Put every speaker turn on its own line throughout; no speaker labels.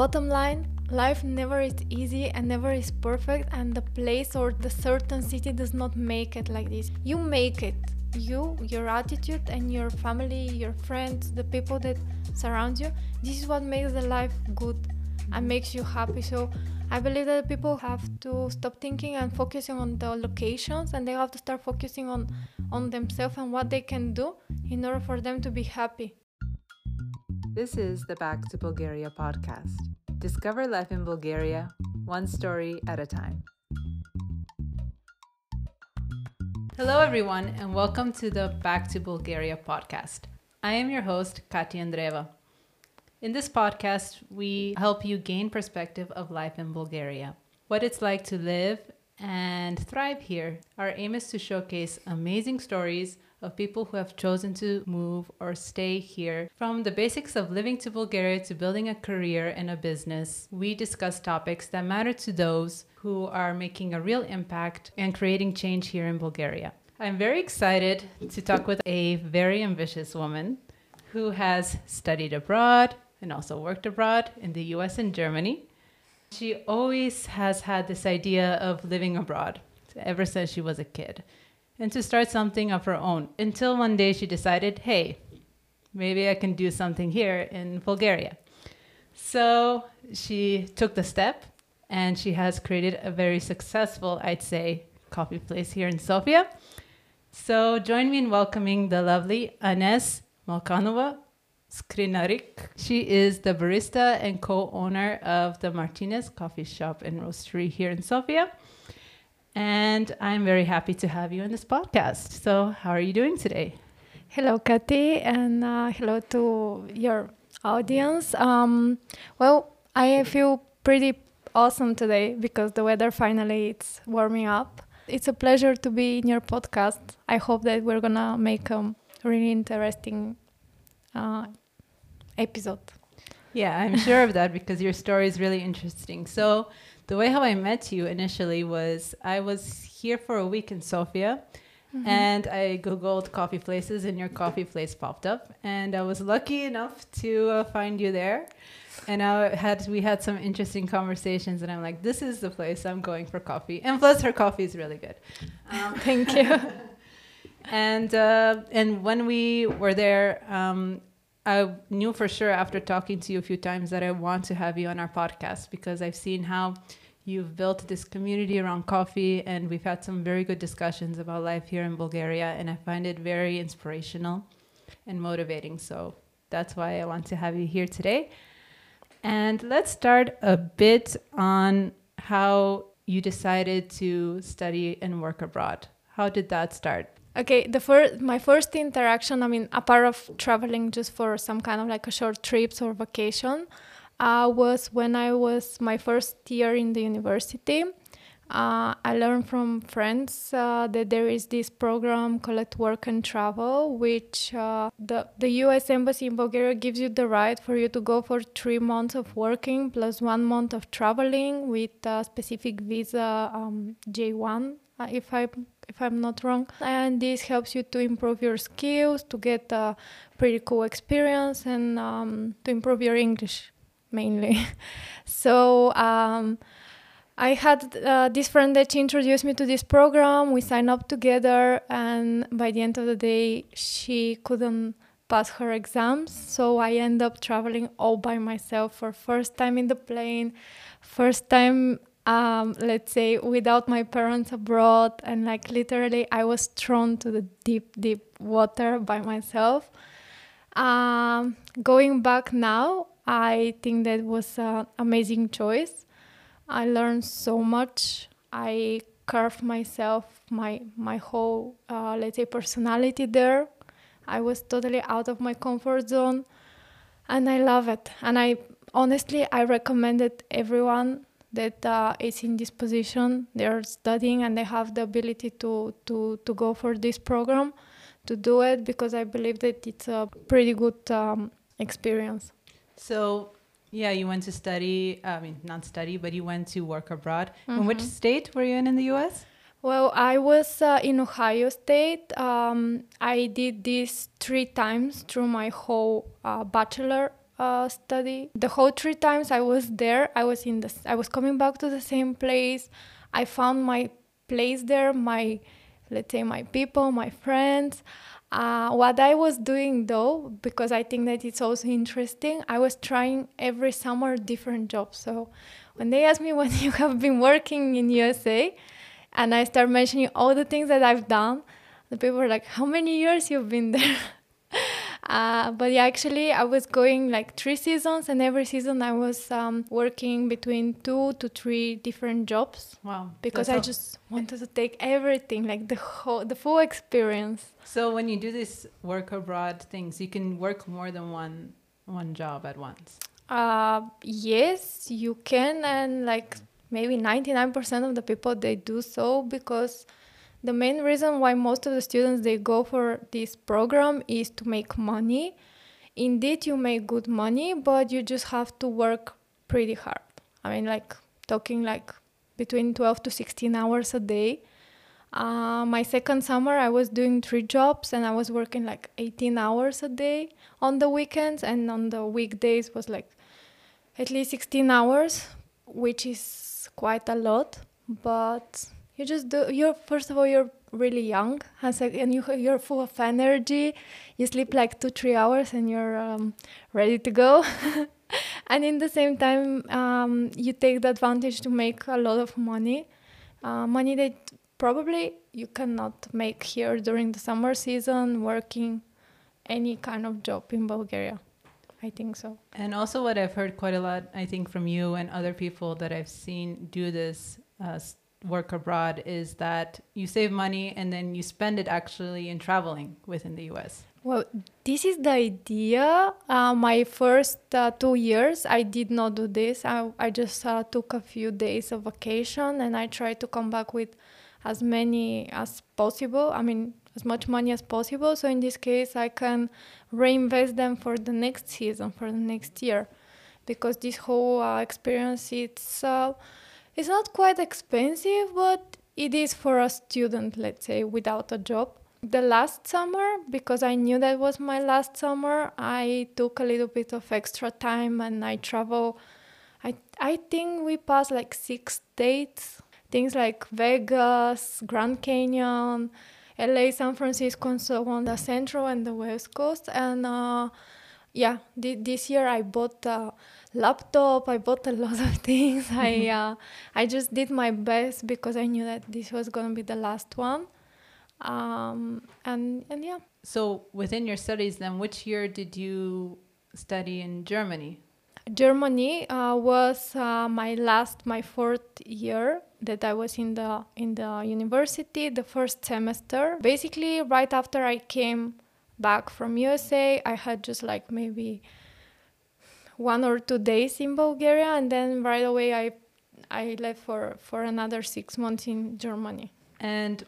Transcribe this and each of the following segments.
Bottom line, life never is easy and never is perfect, and the place or the certain city does not make it like this. You make it. You, your attitude, and your family, your friends, the people that surround you. This is what makes the life good and makes you happy. So I believe that people have to stop thinking and focusing on the locations and they have to start focusing on on themselves and what they can do in order for them to be happy.
This is the Back to Bulgaria podcast. Discover life in Bulgaria, one story at a time. Hello, everyone, and welcome to the Back to Bulgaria podcast. I am your host, Katia Andreeva. In this podcast, we help you gain perspective of life in Bulgaria, what it's like to live and thrive here. Our aim is to showcase amazing stories of people who have chosen to move or stay here. From the basics of living to Bulgaria to building a career and a business, we discuss topics that matter to those who are making a real impact and creating change here in Bulgaria. I'm very excited to talk with a very ambitious woman who has studied abroad, and also worked abroad in the US and Germany. She always has had this idea of living abroad ever since she was a kid and to start something of her own until one day she decided, hey, maybe I can do something here in Bulgaria. So she took the step and she has created a very successful, I'd say, coffee place here in Sofia. So join me in welcoming the lovely Anes Malkanova Skrinarik. She is the barista and co-owner of the Martines Coffee Shop and Roastery here in Sofia. And I'm very happy to have you in this podcast. So, how are you doing today?
Hello, Kathy, and uh, hello to your audience. Um, well, I feel pretty awesome today because the weather finally it's warming up. It's a pleasure to be in your podcast. I hope that we're gonna make a really interesting uh, episode.
Yeah, I'm sure of that because your story is really interesting. So, the way how I met you initially was I was here for a week in Sofia. Mm-hmm. And I googled coffee places, and your coffee place popped up, and I was lucky enough to uh, find you there. And I had we had some interesting conversations, and I'm like, this is the place I'm going for coffee. And plus, her coffee is really good.
Um, Thank you.
and uh, and when we were there, um, I knew for sure after talking to you a few times that I want to have you on our podcast because I've seen how you've built this community around coffee and we've had some very good discussions about life here in Bulgaria and I find it very inspirational and motivating. So that's why I want to have you here today. And let's start a bit on how you decided to study and work abroad. How did that start?
Okay, the first my first interaction, I mean, apart of traveling just for some kind of like a short trips or vacation, uh, was when I was my first year in the university. Uh, I learned from friends uh, that there is this program called Work and Travel, which uh, the the U.S. Embassy in Bulgaria gives you the right for you to go for three months of working plus one month of traveling with a specific visa um, J1, uh, if I if I'm not wrong. And this helps you to improve your skills, to get a pretty cool experience, and um, to improve your English mainly. so um, I had uh, this friend that she introduced me to this program. We signed up together, and by the end of the day, she couldn't pass her exams. So I end up traveling all by myself for first time in the plane, first time um, let's say, without my parents abroad. And like literally, I was thrown to the deep, deep water by myself. Um, going back now, I think that was an amazing choice. I learned so much. I carved myself, my my whole, uh, let's say, personality there. I was totally out of my comfort zone, and I love it. And I honestly, I recommended everyone that uh, is in this position. They're studying and they have the ability to, to, to go for this program to do it because I believe that it's a pretty good um, experience.
So, yeah, you went to study, I mean, not study, but you went to work abroad. Mm-hmm. In which state were you in in the US?
Well, I was uh, in Ohio State. Um, I did this three times through my whole uh, bachelor uh, study. The whole three times I was there, I was in the, I was coming back to the same place. I found my place there, my, let's say, my people, my friends. Uh, what I was doing though, because I think that it's also interesting, I was trying every summer different jobs. So when they asked me when you have been working in USA, and I start mentioning all the things that I've done, the people were like, "How many years you've been there?" Uh, but yeah, actually, I was going like three seasons, and every season I was um, working between two to three different jobs.
Wow!
Because That's I just wanted to take everything, like the whole, the full experience.
So when you do this work abroad things, you can work more than one one job at once.
Uh, yes, you can, and like maybe ninety nine percent of the people they do so because the main reason why most of the students they go for this program is to make money. Indeed you make good money but you just have to work pretty hard. I mean like talking like between 12 to 16 hours a day. Uh, my second summer i was doing three jobs and i was working like 18 hours a day on the weekends and on the weekdays was like at least 16 hours which is quite a lot but you just do you're first of all you're really young and you you're full of energy. You sleep like two three hours and you're um, ready to go. And in the same time um, you take the advantage to make a lot of money. Uh, money that probably you cannot make here during the summer season working any kind of job in bulgaria. I think so.
And also, what I've heard quite a lot, I think, from you and other people that I've seen do this uh, work abroad is that you save money and then you spend it actually in traveling within the US.
Well, this is the idea. Uh, my first uh, two years, I did not do this. I, I just uh, took a few days of vacation and I tried to come back with as many as possible. I mean, as much money as possible. So in this case, I can reinvest them for the next season, for the next year, because this whole uh, experience it's it's not quite expensive, but it is for a student, let's say, without a job. The last summer, because I knew that was my last summer, I took a little bit of extra time and I travel. I I think we passed like six states, things like Vegas, Grand Canyon, LA, San Francisco, and so on, the Central and the West Coast. And uh, yeah, th- this year I bought a laptop. I bought a lot of things. I mm-hmm. uh, I just did my best because I knew that this was gonna be the last one. Um, and and yeah.
So within your studies, then, which year did you study in Germany?
Germany uh, was uh, my last, my fourth year that I was in the in the university. The first semester, basically, right after I came back from USA, I had just like maybe one or two days in Bulgaria, and then right away I I left for for another six months in Germany.
And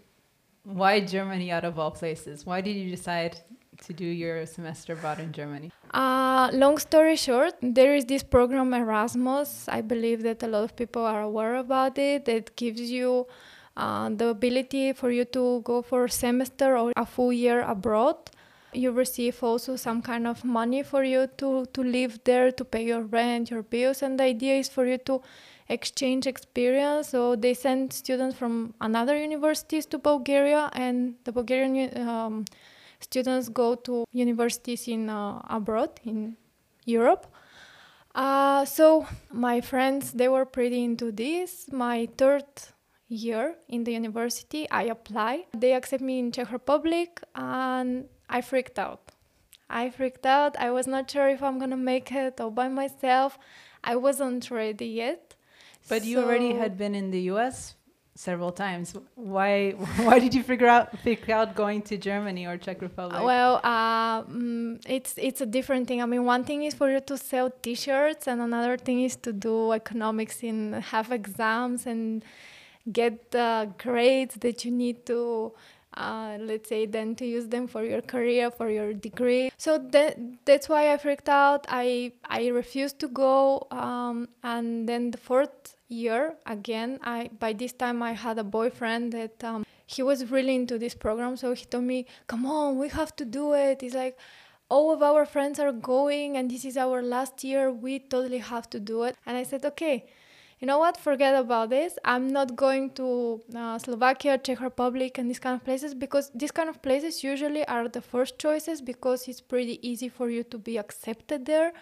why Germany out of all places? Why did you decide to do your semester abroad in Germany?
Uh, long story short, there is this program Erasmus. I believe that a lot of people are aware about it. That gives you uh, the ability for you to go for a semester or a full year abroad you receive also some kind of money for you to, to live there, to pay your rent, your bills. And the idea is for you to exchange experience. So they send students from another universities to Bulgaria, and the Bulgarian um, students go to universities in uh, abroad in Europe. Uh, so my friends they were pretty into this. My third year in the university, I applied. They accept me in Czech Republic, and I freaked out. I freaked out. I was not sure if I'm gonna make it all by myself. I wasn't ready yet.
But so you already had been in the US several times. Why why did you figure out figure out going to Germany or Czech Republic?
Well, um, it's it's a different thing. I mean, one thing is for you to sell T-shirts, and another thing is to do economics in have exams and get the grades that you need to uh, let's say then to use them for your career for your degree. So that, that's why i freaked out. I i refused to go um, and then the fourth year again i by this time i had a boyfriend that um, he was really into this program. So he told me come on we have to do it. It's like all of our friends are going and this is our last year. We totally have to do it. And I said, okay, you know what? Forget about this. I'm not going to uh, Slovakia, Czech Republic, and these kind of places because these kind of places usually are the first choices because it's pretty easy for you to be accepted there.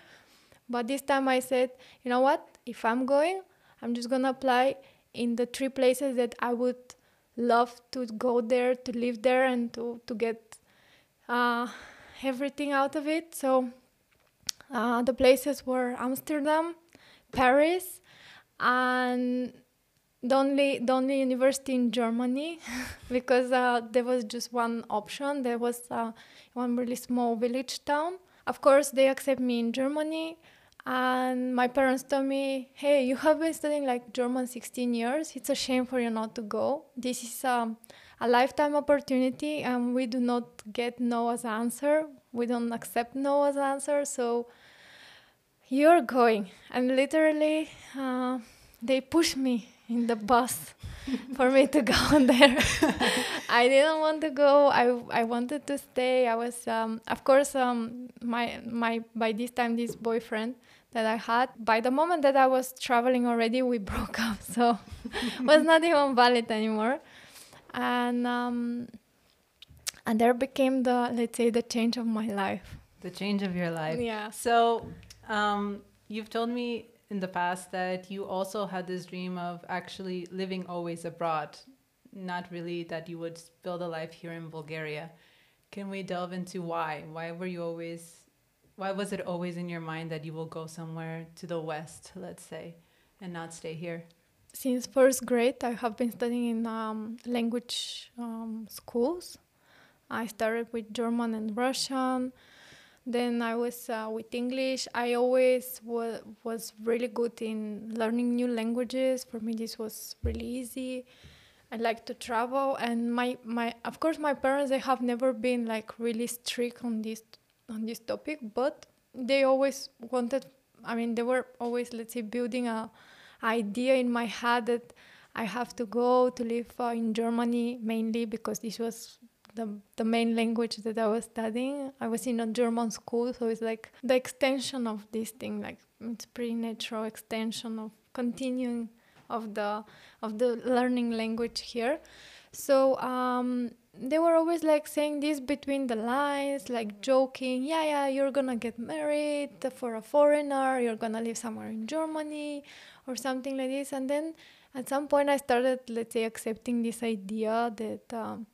But this time I said, you know what? If I'm going, I'm just gonna apply in the three places that I would love to go there, to live there, and to to get uh, everything out of it. So uh, the places were Amsterdam, Paris, and the only the only university in Germany because uh, there was just one option. There was uh, one really small village town. Of course, they accept me in Germany, and my parents told me, "Hey, you have been studying like German 16 years. It's a shame for you not to go. This is um, a lifetime opportunity, and we do not get no as answer. We don't accept no as answer. So." You're going. And literally uh, they pushed me in the bus for me to go on there. I didn't want to go. I i wanted to stay. I was um, of course um, my my by this time this boyfriend that i had by the moment that i was traveling already we broke up. So was not even valid anymore. And um, and there became the let's say the change of my life.
The change of your life.
Yeah.
So um, you've told me in the past that you also had this dream of actually living always abroad, not really that you would build a life here in Bulgaria. Can we delve into why? Why were you always, why was it always in your mind that you will go somewhere to the West, let's say, and not stay here?
Since first grade, I have been studying in um, language um, schools. I started with German and Russian then I was uh, with English. I always wa- was really good in learning new languages. For me, this was really easy. I like to travel, and my my of course my parents they have never been like really strict on this on this topic, but they always wanted. I mean, they were always let's say building a idea in my head that I have to go to live uh, in Germany mainly because this was the, the main language that I was studying. I was in a German school, so it's like the extension of this thing, like it's pretty natural extension of continuing of the of the learning language here. So um, they were always like saying this between the lines, like joking, yeah, yeah, you're gonna get married for a foreigner, you're gonna live somewhere in Germany or something like this. And then at some point, I started, let's say, accepting this idea that. Um,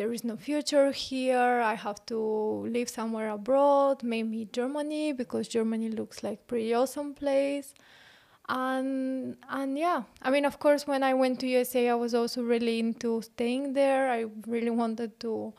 there is no future here. I have to live somewhere abroad, maybe Germany, because Germany looks like pretty awesome place. And and yeah, I mean, of course, when I went to USA, I was also really into staying there. I really wanted to.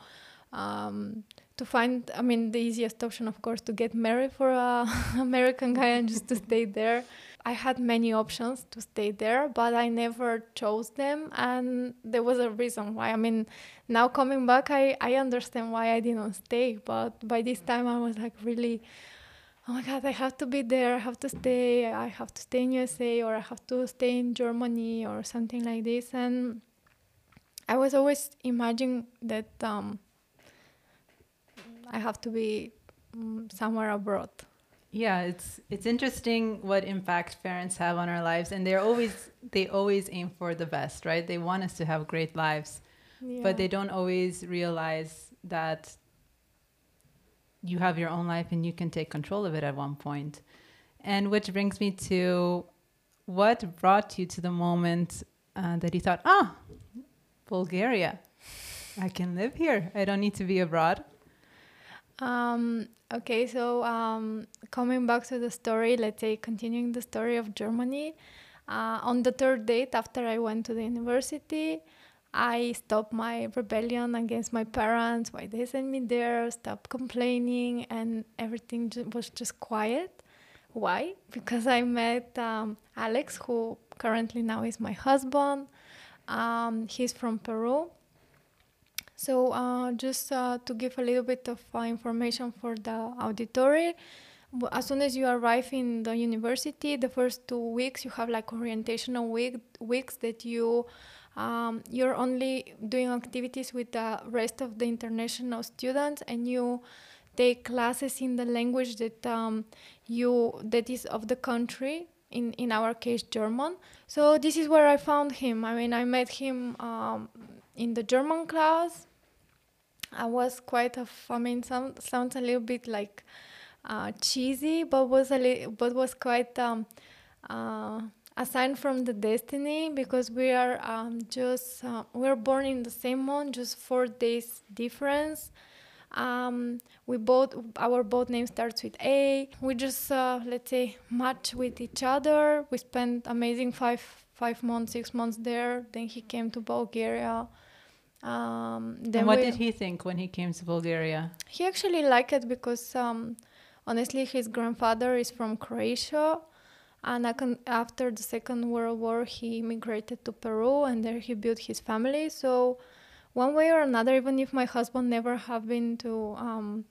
Um, to find, I mean, the easiest option, of course, to get married for a American guy and just to stay there. I had many options to stay there, but I never chose them, and there was a reason why. I mean, now coming back, I I understand why I didn't stay, but by this time I was like really, oh my god, I have to be there, I have to stay, I have to stay in USA, or I have to stay in Germany, or something like this, and I was always imagining that um, I have to be um, somewhere abroad.
Yeah, it's it's interesting what impact parents have on our lives, and they're always they always aim for the best, right? They want us to have great lives, yeah. but they don't always realize that you have your own life and you can take control of it at one point. And which brings me to what brought you to the moment uh, that you thought, ah, Bulgaria, I can live here. I don't need to be abroad.
Um, okay, so um, coming back to the story, let's say continuing the story of Germany. Uh, on the third date after I went to the university, I stopped my rebellion against my parents, why they sent me there, stopped complaining, and everything was just quiet. Why? Because I met um, Alex, who currently now is my husband. Um, he's from Peru so uh, just uh, to give a little bit of uh, information for the auditory, as soon as you arrive in the university, the first two weeks you have like orientational week, weeks that you um, you're only doing activities with the rest of the international students, and you take classes in the language that um, you that is of the country in in our case German. So this is where I found him. I mean, I met him um, in the German class. I was quite a. I mean, some sounds a little bit like uh, cheesy, but was a li- but was quite um, uh, a sign from the destiny because we are um, just uh, we're born in the same month, just four days difference. Um, we both our both names starts with A. We just uh, let's say match with each other. We spent amazing five five months, six months there. Then he came to Bulgaria. Um, then
and what
we,
did he think when he came to Bulgaria?
he actually liked it because um, honestly his grandfather is from Croatia. And I can, after the Second World War, he immigrated to Peru, and there he built his family. So, one way or another, even if my husband never have been to um,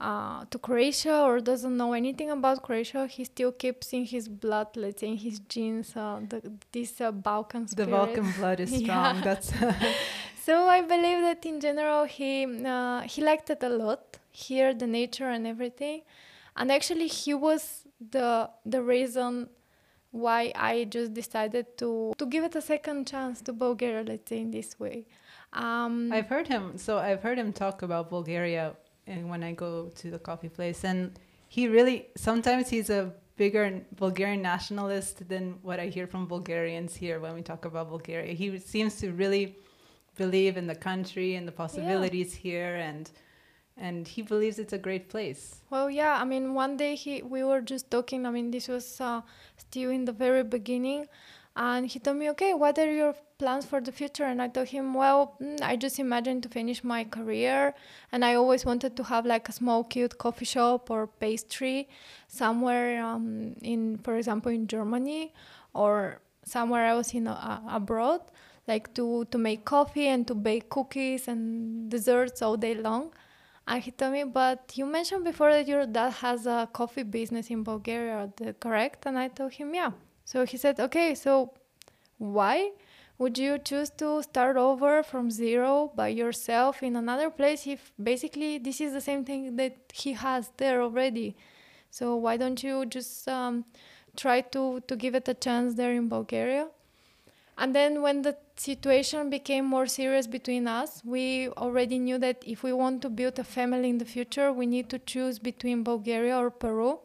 uh, to Croatia or doesn't know anything about Croatia, he still keeps in his blood, let's say, in his genes, uh, the, this uh, Balkan
The. Balkan blood is strong.
Yeah.
That's
So I believe that in general he uh, he liked it a lot here, the nature and everything, and actually he was the the reason why I just decided to to give it a second chance to Bulgaria. Let's say in this way. Um,
I've heard him. So I've heard him talk about Bulgaria, and when I go to the coffee place, and he really sometimes he's a bigger Bulgarian nationalist than what I hear from Bulgarians here when we talk about Bulgaria. He seems to really believe in the country and the possibilities here, and and he believes it's a great place.
Well, yeah. I mean, one day he we were just talking. I mean, this was uh, still in the very beginning, and he told me, "Okay, what are your plans for the future?" And I told him, "Well, mm, I just imagine to finish my career, and I always wanted to have like a small, cute coffee shop or pastry somewhere um, in, for example, in Germany or somewhere else in uh, abroad." Like to, to make coffee and to bake cookies and desserts all day long. And he told me, but you mentioned before that your dad has a coffee business in Bulgaria, correct? And I told him, yeah. So he said, okay, so why would you choose to start over from zero by yourself in another place if basically this is the same thing that he has there already? So why don't you just um, try to, to give it a chance there in Bulgaria? And then when the situation became more serious between us, we already knew that if we want to build a family in the future, we need to choose between Bulgaria or Peru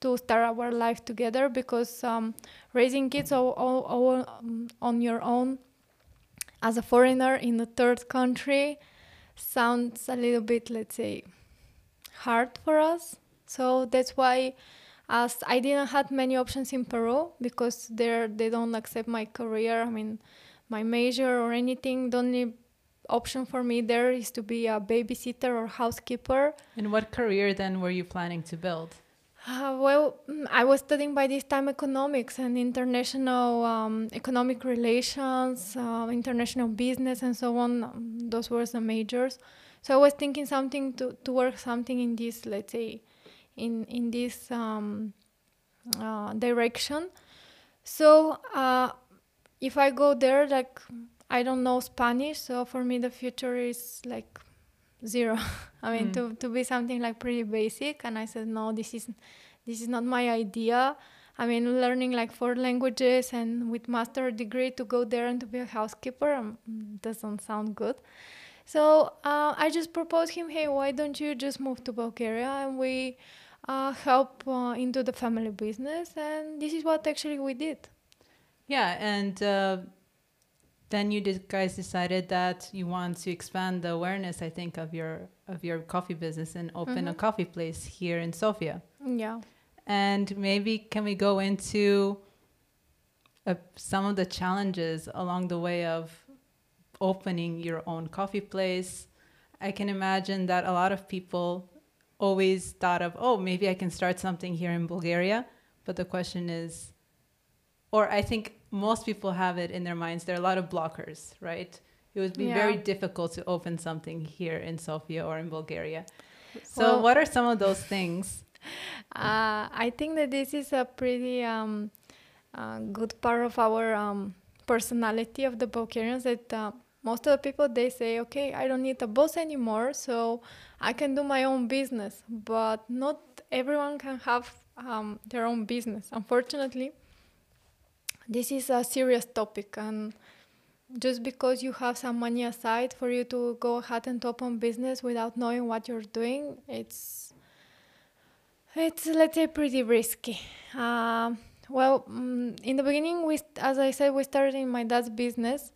to start our life together because um, raising kids all, all, all, um, on your own as a foreigner in a third country sounds a little bit, let's say, hard for us. So that's why as I didn't have many options in Peru because there they don't accept my career. I mean, my major or anything. The only option for me there is to be a babysitter or housekeeper.
And what career then were you planning to build?
Uh, well, mm, I was studying by this time economics and international um, economic relations, uh, international business, and so on. Um, those were the majors. So I was thinking something to, to work something in this, let's say, in in this um, uh, direction. So uh, if I go there, like I don't know Spanish, so for me the future is like zero. I mean,
Mm.
to to be something like pretty basic. And I said, no, this is this is not my idea. I mean, learning like four languages and with master degree to go there and to be a housekeeper um, doesn't sound good. So uh, I just proposed him, hey, why don't you just move to Bulgaria and we uh, help uh, into the family business? And this is what actually we did.
Yeah, and uh, then you guys decided that you want to expand the awareness, I think, of your of your coffee business and open a
Mhm.
coffee place here in Sofia.
Yeah.
And maybe can we go into uh, some of the challenges along the way of opening your own coffee place? I can imagine that a lot of people always thought of, oh, maybe I can start something here in Bulgaria. But the question is, or I think most people have it in their minds, there are a lot of blockers, right? It would be
Yeah.
very difficult to open something here in Sofia or in Bulgaria. So,
Well-
what are some of those things?
Uh, I think that this is a pretty um, uh, good part of our um, personality of the Bulgarians that uh, most of the people they say okay i don't need a boss anymore so i can do my own business but not everyone can have um, their own business unfortunately this is a serious topic and just because you have some money aside for you to go ahead and open business without knowing what you're doing it's it's let's say pretty risky. Uh, well mm, in the beginning we as i said we started in my dad's business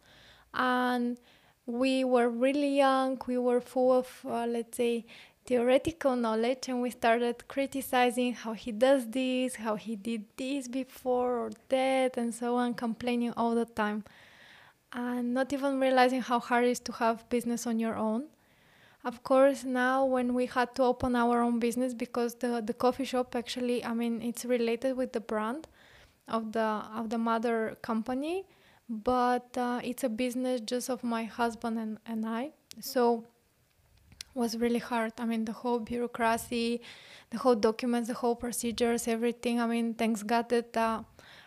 and we were really young. We were full of uh, let's say theoretical knowledge and we started criticizing how he does this how he did this before or that and so on complaining all the time and not even realizing how hard it is to have business on your own. Of course, now when we had to open our own business because the, the coffee shop actually, I mean, it's related with the brand of the of the mother company, but uh, it's a business just of my husband and, and I. So was really hard. I mean, the whole bureaucracy, the whole documents, the whole procedures, everything. I mean, thanks God that uh,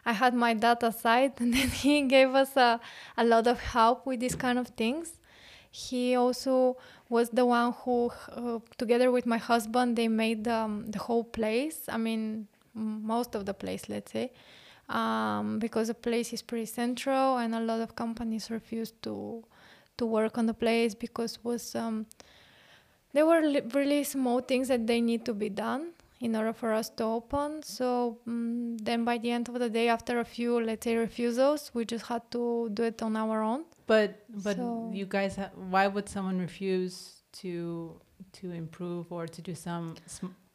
I had my dad aside, and then he gave us a, a lot of help with these kind of things. He also was the one who, uh, together with my husband, they made um, the whole place. I mean, most of the place, let's say, um, because the place is pretty central, and a lot of companies refused to to work on the place because was um, there were li- really small things that they need to be done in order for us to open. So um, then by the end of the day, after a few, let's say, refusals, we just had to do it on our own.
But but so, you guys, ha- why would someone refuse to to improve or to do some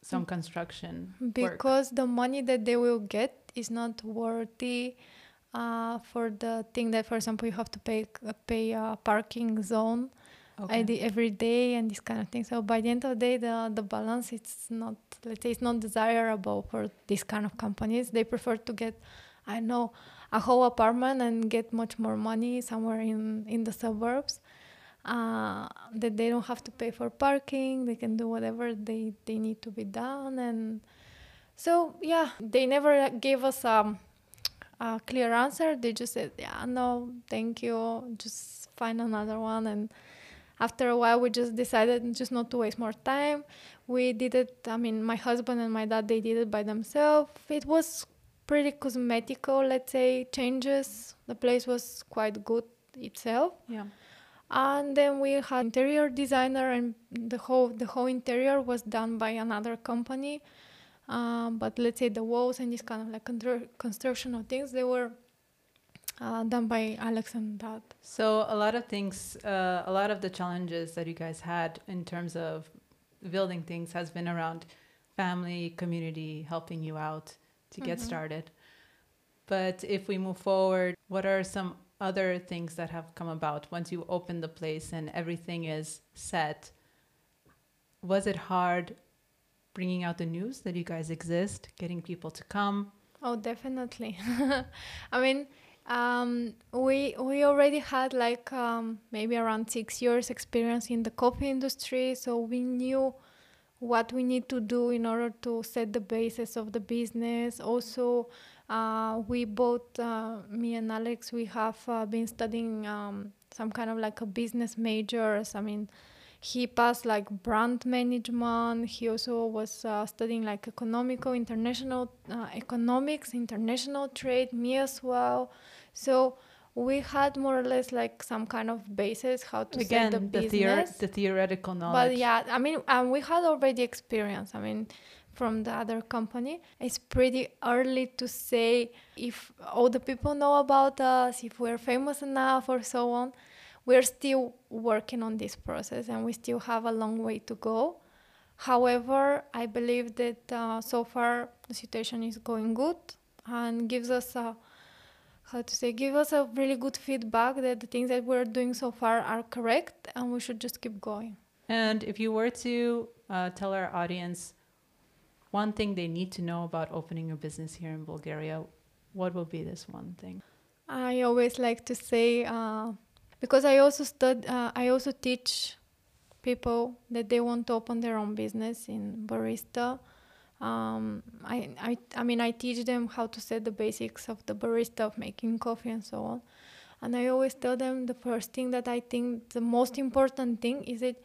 some mm. construction?
Because work? the money that they will get is not worthy. Uh, for the thing that, for example, you have to pay uh, pay a parking zone okay. ID every day and this kind of thing. So by the end of the day, the the balance it's not let's say it's not desirable for these kind of companies. They prefer to get, I know, a whole apartment and get much more money somewhere in in the suburbs. Uh, that they don't have to pay for parking. They can do whatever they they need to be done and. So yeah, they never gave us a, a clear answer. They just said, "Yeah, no, thank you. Just find another one." And after a while we just decided just not to waste more time. We did it i mean my husband and my dad they did it by themselves. It was pretty cosmetical let's say changes. The place was quite good itself.
Yeah.
And then we had interior designer and the whole the whole interior was done by another company. Um, but let's say the walls and this kind of like construction of things they were uh, done by Alex and Dad.
So a lot of things, uh, a lot of the challenges that you guys had in terms of building things has been around family, community helping you out to get mm-hmm. started. But if we move forward, what are some other things that have come about once you open the place and everything is set? Was it hard bringing out the news that you guys exist, getting people to come?
Oh, definitely. I mean, um, we we already had like um, maybe around six years experience in the coffee industry, so we knew what we need to do in order to set the basis of the business. Also, uh, we both, uh, me and Alex, we have uh, been studying um, some kind of like a business majors. I mean, he passed like brand management. He also was uh, studying like economical, international uh, economics, international trade. Me as well. So we had more or less like some kind of basis how to
Again,
the,
the
business.
Theor- the theoretical knowledge.
But yeah, I mean, and we had already experience. I mean, from the other company, it's pretty early to say if all the people know about us, if we're famous enough, or so on. We're still working on this process, and we still have a long way to go. However, I believe that uh, so far the situation is going good and gives us a how to say give us a really good feedback that the things that we're doing so far are correct and we should just keep going
and if you were to uh, tell our audience one thing they need to know about opening a business here in bulgaria what will be this one thing
i always like to say uh, because i also stud uh, i also teach people that they want to open their own business in barista um, I, I, I mean, I teach them how to set the basics of the barista, of making coffee, and so on. And I always tell them the first thing that I think the most important thing is that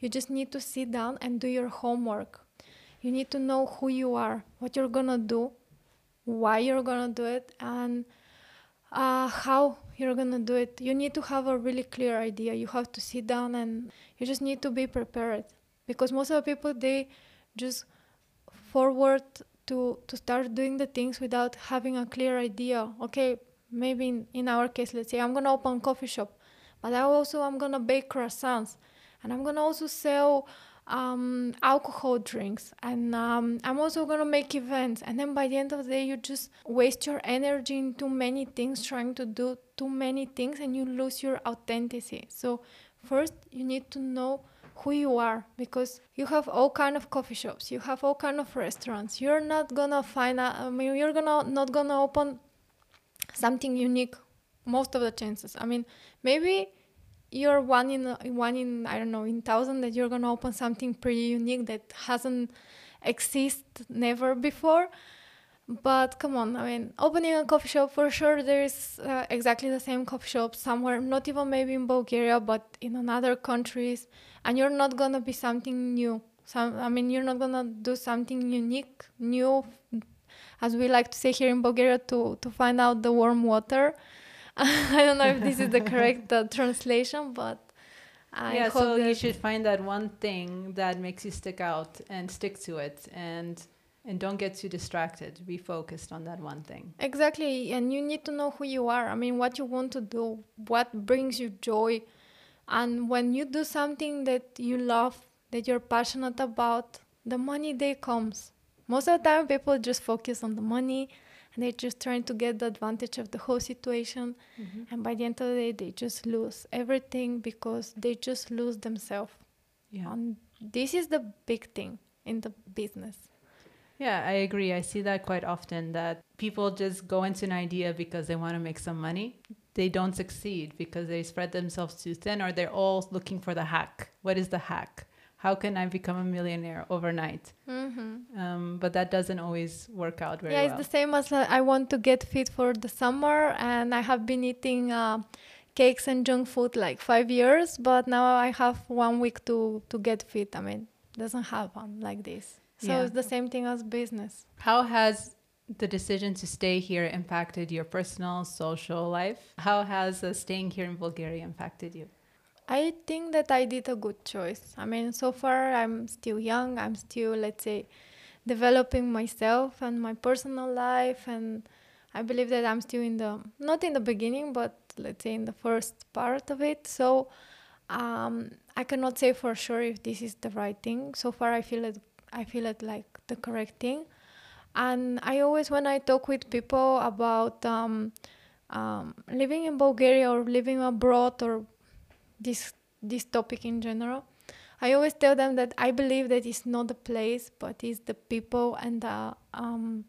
you just need to sit down and do your homework. You need to know who you are, what you're gonna do, why you're gonna do it, and uh, how you're gonna do it. You need to have a really clear idea. You have to sit down and you just need to be prepared because most of the people they just forward to to start doing the things without having a clear idea. Okay, maybe in, in our case, let's say I'm gonna open a coffee shop, but I also I'm gonna bake croissants, and I'm gonna also sell um, alcohol drinks. And um, i'm also going to make events. And then by the end of the day you just waste your energy in too many things trying to do too many things and you lose your authenticity. So first you need to know who you are because you have all kind of coffee shops you have all kind of restaurants. You're not gonna find a, i mean you're gonna not gonna open something unique most of the chances. I mean maybe you're one in one in I don't know in thousand that you're gonna open something pretty unique that hasn't exist never before. But come on, I mean, opening a coffee shop for sure there is uh, exactly the same coffee shop somewhere, not even maybe in Bulgaria, but in another countries, and you're not gonna be something new. Some, I mean, you're not gonna do something unique, new, as we like to say here in Bulgaria, to to find out the warm water I don't know if this is the correct uh, translation, but I
yeah. so you should find that one thing that makes you stick out and stick to it, and and don't get too distracted. Be focused on that one thing.
Exactly, and you need to know who you are. I mean, what you want to do, what brings you joy, and when you do something that you love, that you're passionate about, the money day comes. Most of the time, people just focus on the money and they're just trying to get the advantage of the whole situation. Mm-hmm. and by the end of the day they just lose everything because they just lose themselves. Yeah. And this is the big thing in the business.
Yeah i agree. I see that quite often that people just go into an idea because they want to make some money. They don't succeed because they spread themselves too thin or they're all looking for the hack. What is the hack how can I become a millionaire overnight? Mm-hmm. Um, but that doesn't always work out very
yeah,
well.
Yeah, it's the same as uh, I want to get fit for the summer, and I have been eating uh, cakes and junk food like five years, but now I have one week to to get fit. I mean, doesn't happen like this. So yeah. it's the same thing as business.
How has the decision to stay here impacted your personal social life? How has uh, staying here in Bulgaria impacted you?
I think that I did a good choice. I mean, so far I'm still young. I'm still, let's say, developing myself and my personal life, and I believe that I'm still in the not in the beginning, but let's say in the first part of it. So um, I cannot say for sure if this is the right thing. So far, I feel it. I feel it like the correct thing, and I always when I talk with people about um, um, living in Bulgaria or living abroad or this this topic in general. I always tell them that I believe that it's not the place, but it's the people and the um,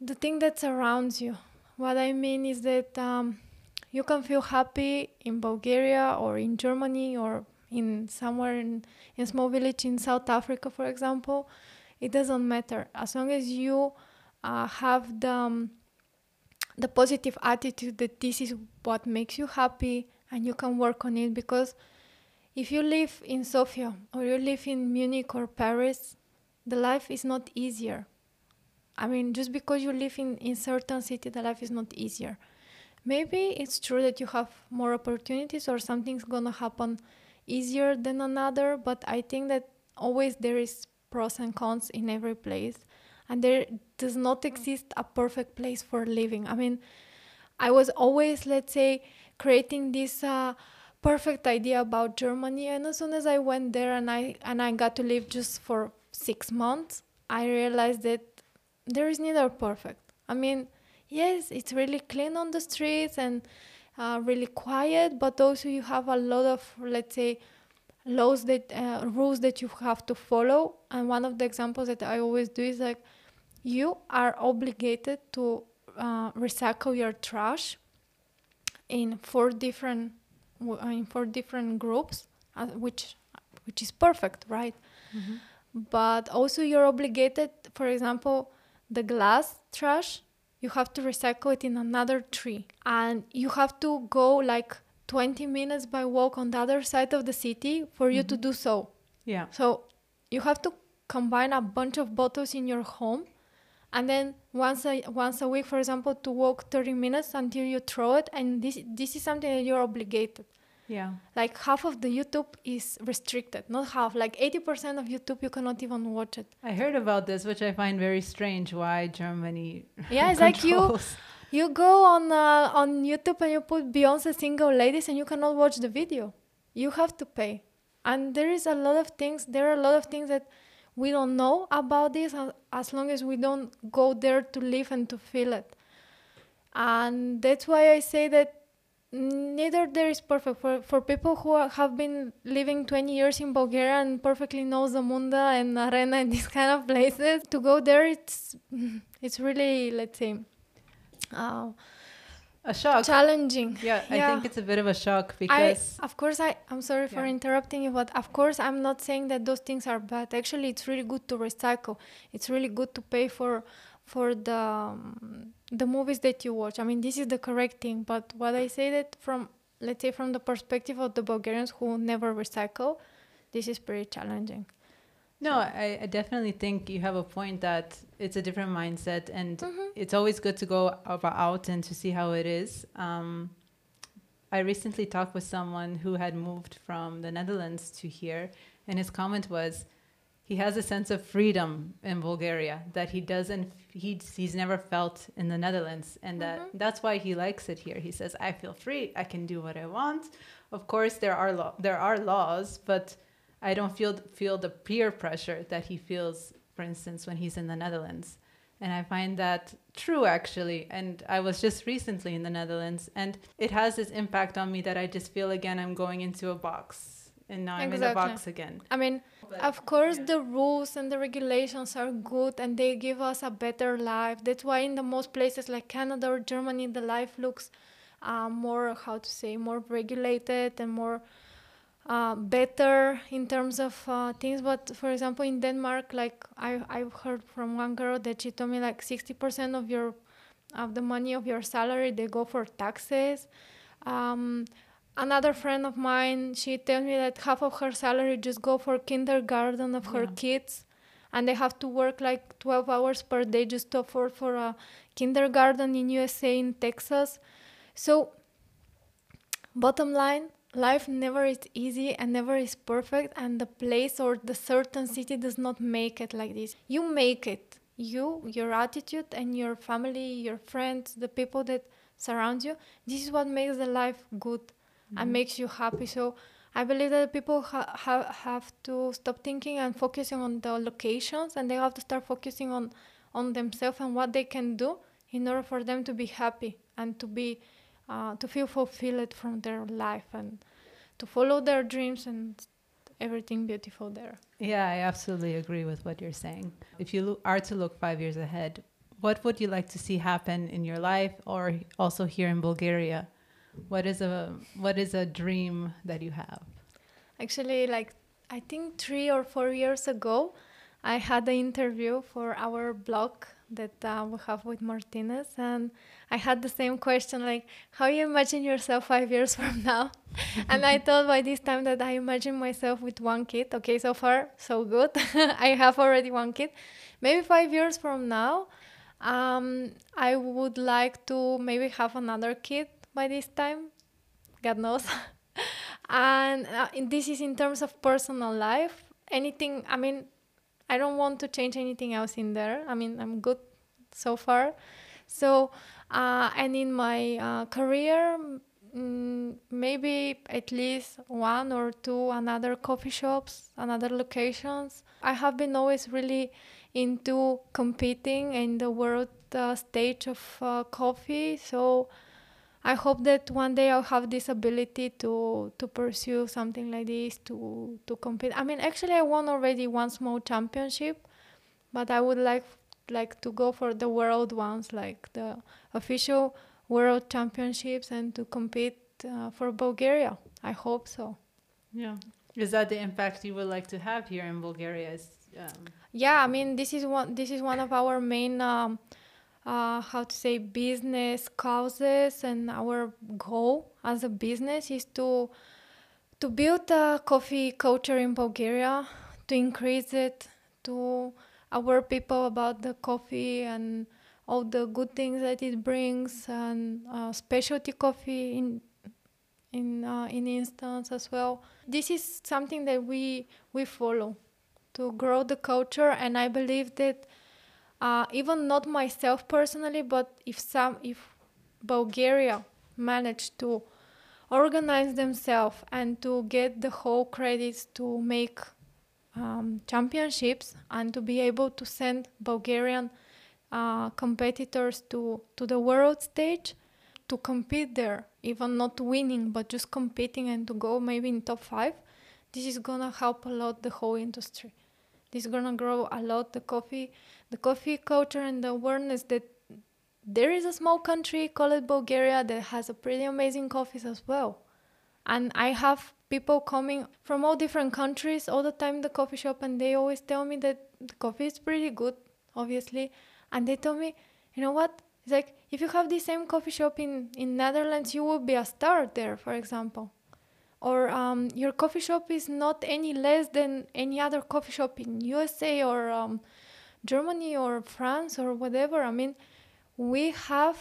the thing that surrounds you. What I mean is that um, you can feel happy in Bulgaria or in Germany or in somewhere in, in a small village in South Africa, for example. It doesn't matter as long as you uh, have the um, the positive attitude that this is what makes you happy and you can work on it because if you live in Sofia or you live in Munich or Paris, the life is not easier. I mean, just because you live in in certain city, the life is not easier. Maybe it's true that you have more opportunities or something's gonna happen easier than another, but I think that always there is pros and cons in every place, and there does not exist a perfect place for living. I mean, I was always, let's say, creating this uh, perfect idea about Germany. And as soon as I went there and I and I got to live just for six months, I realized that there is neither perfect. I mean, yes, it's really clean on the streets and uh, really quiet, but also you have a lot of let's say laws that uh, rules that you have to follow. And one of the examples that I always do is like you are obligated to uh, recycle your trash in four different uh, in four different groups, uh, which which is perfect, right? Mm-hmm. But also you're obligated, for example, the glass trash. you have to recycle it in another tree and you have to go like 20 minutes by walk on the other side of the city for you to do so
Yeah.
so you have to combine a bunch of bottles in your home and then once a once a week for example to walk 30 minutes until you throw it and this this is something that you're obligated
Yeah.
like half of the youtube is restricted not half like 80% of youtube you cannot even watch it
I heard about this, which I find very strange. Why Germany?
yeah it's like you you go on uh, on youtube and you put beyonce single ladies and you cannot watch the video you have to pay and there is a lot of things there are a lot of things that we don't know about this as, long as we don't go there to live and to feel it. And that's why i say that neither there is perfect. For, for people who are, have been living 20 years in bulgaria and perfectly knows the munda and arena and these kind of places to go there it's it's really let's say uh,
a shock.
challenging
Yeah, I think it's a bit of a shock
I,
because
of course, I, I'm sorry for
Yeah.
interrupting you, but of course, I'm not saying that those things are bad. Actually, it's really good to recycle. It's really good to pay for for the um, the movies that you watch. I mean, this is the correct thing. But what I say that from let's say from the perspective of the Bulgarians who never recycle, this is pretty challenging.
No, I, I definitely think you have a point that it's a different mindset, and
Mm-hmm.
it's always good to go out and to see how it is. Um, I recently talked with someone who had moved from the Netherlands to here, and his comment was he has a sense of freedom in Bulgaria that he doesn't he, he's never felt in the Netherlands and that that's why he likes it here. He says I feel free, I can do what I want. Of course there are law there are laws, but I don't feel feel the peer pressure that he feels for instance when he's in the Netherlands. And I find that true actually. And I was just recently in the Netherlands and it has this impact on me that I just feel again I'm going into a box and now I'm in a box again.
I mean, of course, the rules and the regulations are good and they give us a better life. That's why in the most places like Canada or Germany, the life looks uh, more, how to say, more regulated and more uh, better in terms of uh, things. But for example, in Denmark, like I, I've heard from one girl that she told me like 60% of your of the money of your salary they go for taxes. Um, another friend of mine she tells me that half of her salary just go for kindergarten of her
Yeah.
kids and they have to work like 12 hours per day just to afford for a kindergarten in usa in texas so bottom line life never is easy and never is perfect and the place or the certain city does not make it like this. You make it. You your attitude and your family your friends the people that surround you this is what makes the life good and mm-hmm. makes you happy. So i believe that people ha- ha- have to stop thinking and focusing on the locations and they have to start focusing on on themselves and what they can do in order for them to be happy and to be uh, to feel fulfilled from their life and to follow their dreams and everything beautiful there
Yeah, I absolutely agree with what you're saying. If you lo- are to look five years ahead, what would you like to see happen in your life or also here in Bulgaria? What is a what is a dream that you have?
Actually, like I think three or four years ago, I had an interview for our blog that uh, we have with Martines, and I had the same question like, how you imagine yourself five years from now? and I thought by this time that I imagine myself with one kid. Okay, so far so good. I have already one kid. Maybe five years from now, um, I would like to maybe have another kid by this time. God knows. and uh, this is in terms of personal life. Anything, I mean, I don't want to change anything else in there. I mean, I'm good so far. So, uh, and in my uh, career, mm, maybe at least one or two another coffee shops, another locations. I have been always really into competing in the world uh, stage of uh, coffee. So, I hope that one day I'll have this ability to to pursue something like this to to compete. I mean, actually, I won already one small championship, but I would like like to go for the world ones, like the official world championships, and to compete uh, for Bulgaria. I hope so.
Yeah. Is that the impact you would like to have here in Bulgaria? Is um,
Yeah, I mean, this is one this is one of our main um, uh, how to say business causes and our goal as a business is to to build a coffee culture in Bulgaria, to increase it, to aware people about the coffee and all the good things that it brings, and uh, specialty coffee in in uh, in instance as well. This is something that we we follow to grow the culture, and I believe that uh, even not myself personally, but if some if Bulgaria managed to organize themselves and to get the whole credits to make um, championships and to be able to send Bulgarian uh, competitors to, to the world stage to compete there, even not winning, but just competing and to go maybe in top five, this is gonna help a lot the whole industry. This is gonna grow a lot the coffee, the coffee culture and the awareness that there is a small country called Bulgaria that has a pretty amazing coffees as well. And I have people coming from all different countries all the time the coffee shop and they always tell me that the coffee is pretty good, obviously. And they tell me, you know what? It's like if you have the same coffee shop in, in Netherlands, you will be a star there, for example. Or um, your coffee shop is not any less than any other coffee shop in USA or um, Germany or France or whatever. I mean, we have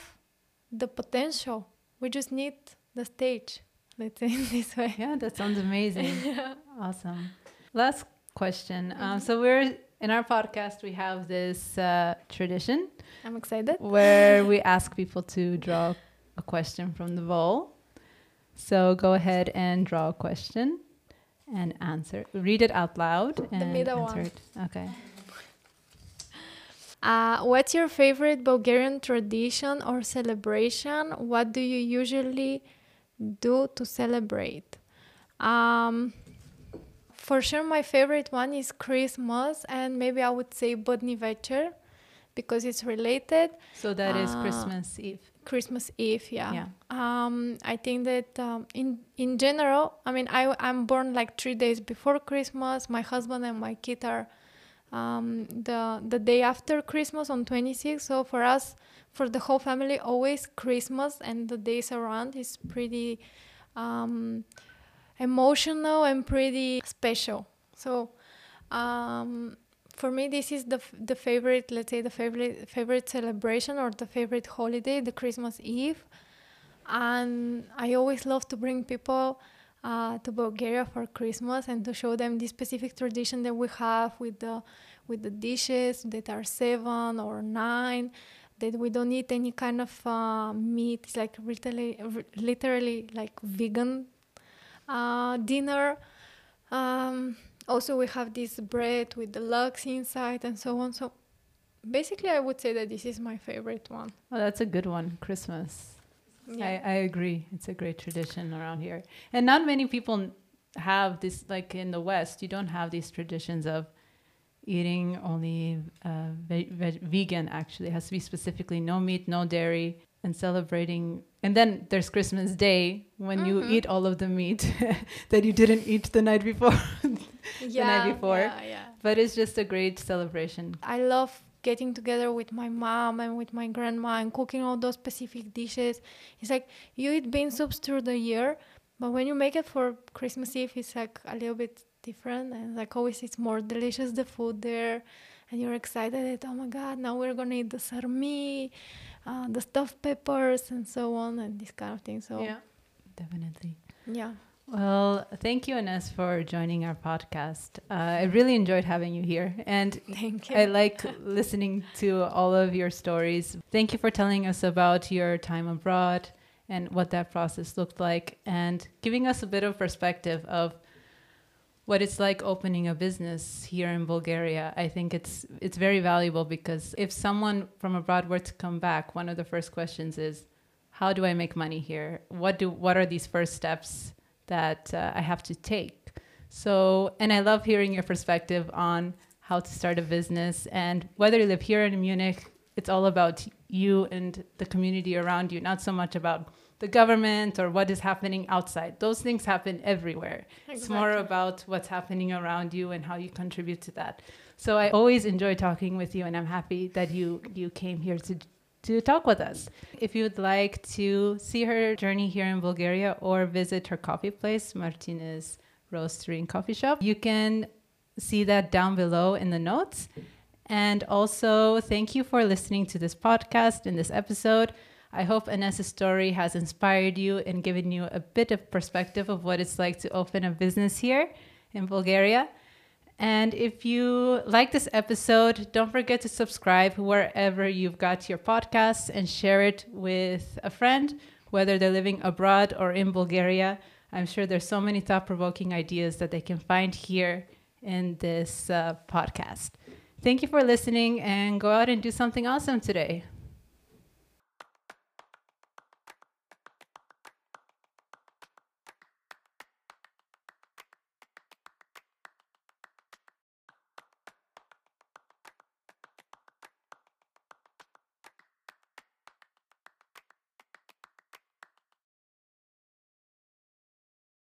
the potential. We just need the stage. Let's say this way.
Yeah, that sounds amazing. yeah. Awesome. Last question. Um, so we're in our podcast. We have this uh, tradition.
I'm excited.
Where we ask people to draw a question from the bowl. So go ahead and draw a question and answer. Read it out loud and
the middle
answer
one.
it. Okay.
Uh, what's your favorite Bulgarian tradition or celebration? What do you usually do to celebrate? Um, for sure, my favorite one is Christmas, and maybe I would say Budni Večer because it's related.
So that is
Uh,
Christmas Eve.
Christmas Eve, yeah.
Yeah.
Um, I think that um, in in general, I mean, I I'm born like three days before Christmas. My husband and my kid are um, the the day after Christmas on 26. So for us, for the whole family, always Christmas and the days around is pretty um, emotional and pretty special. So um, for me, this is the the favorite, let's say, the favorite favorite celebration or the favorite holiday, the Christmas Eve, and I always love to bring people uh, to Bulgaria for Christmas and to show them the specific tradition that we have with the with the dishes that are seven or nine, that we don't eat any kind of uh, meat. It's like literally, literally like vegan uh, dinner. Um, also, we have this bread with the lux inside and so on. So, basically, I would say that this is my favorite one.
Oh, that's a good one. Christmas. I, I agree. It's a great tradition around here. And not many people have this, like in the West, you don't have these traditions of eating only uh, ve- ve- vegan, actually. It has to be specifically no meat, no dairy, and celebrating. And then there's Christmas Day when you
Mhm.
eat all of the meat that you didn't eat the night before.
yeah,
before.
Yeah, yeah.
but it's just a great celebration.
I love getting together with my mom and with my grandma and cooking all those specific dishes. It's like you eat bean soups through the year, but when you make it for Christmas Eve, it's like a little bit different. And like always, it's more delicious the food there, and you're excited that oh my god, now we're gonna eat the sarmi, uh, the stuffed peppers, and so on, and this kind of thing. So yeah,
Definitely.
yeah.
Well, thank you, Anes, for joining our podcast. Uh, I really enjoyed having you here, and
Thank you.
I like listening to all of your stories. Thank you for telling us about your time abroad and what that process looked like, and giving us a bit of perspective of what it's like opening a business here in Bulgaria. I think it's it's very valuable because if someone from abroad were to come back, one of the first questions is, "How do I make money here? What do what are these first steps?" That uh, I have to take. So, and I love hearing your perspective on how to start a business and whether you live here in Munich, it's all about you and the community around you, not so much about the government or what is happening outside. Those things happen everywhere. It's more about what's happening around you and how you contribute to that. So I always enjoy talking with you and I'm happy that you you came here to to talk with us. If you would like to see her journey here in Bulgaria or visit her coffee place, Martines Roastery and Coffee Shop, you can see that down below in the notes. And also, thank you for listening to this podcast in this episode. I hope Anes's story has inspired you and given you a bit of perspective of what it's like to open a business here in Bulgaria. And if you like this episode, don't forget to subscribe wherever you've got your podcasts and share it with a friend, whether they're living abroad or in Bulgaria. I'm sure there's so many thought provoking ideas that they can find here in this uh, podcast. Thank you for listening and go out and do something awesome today.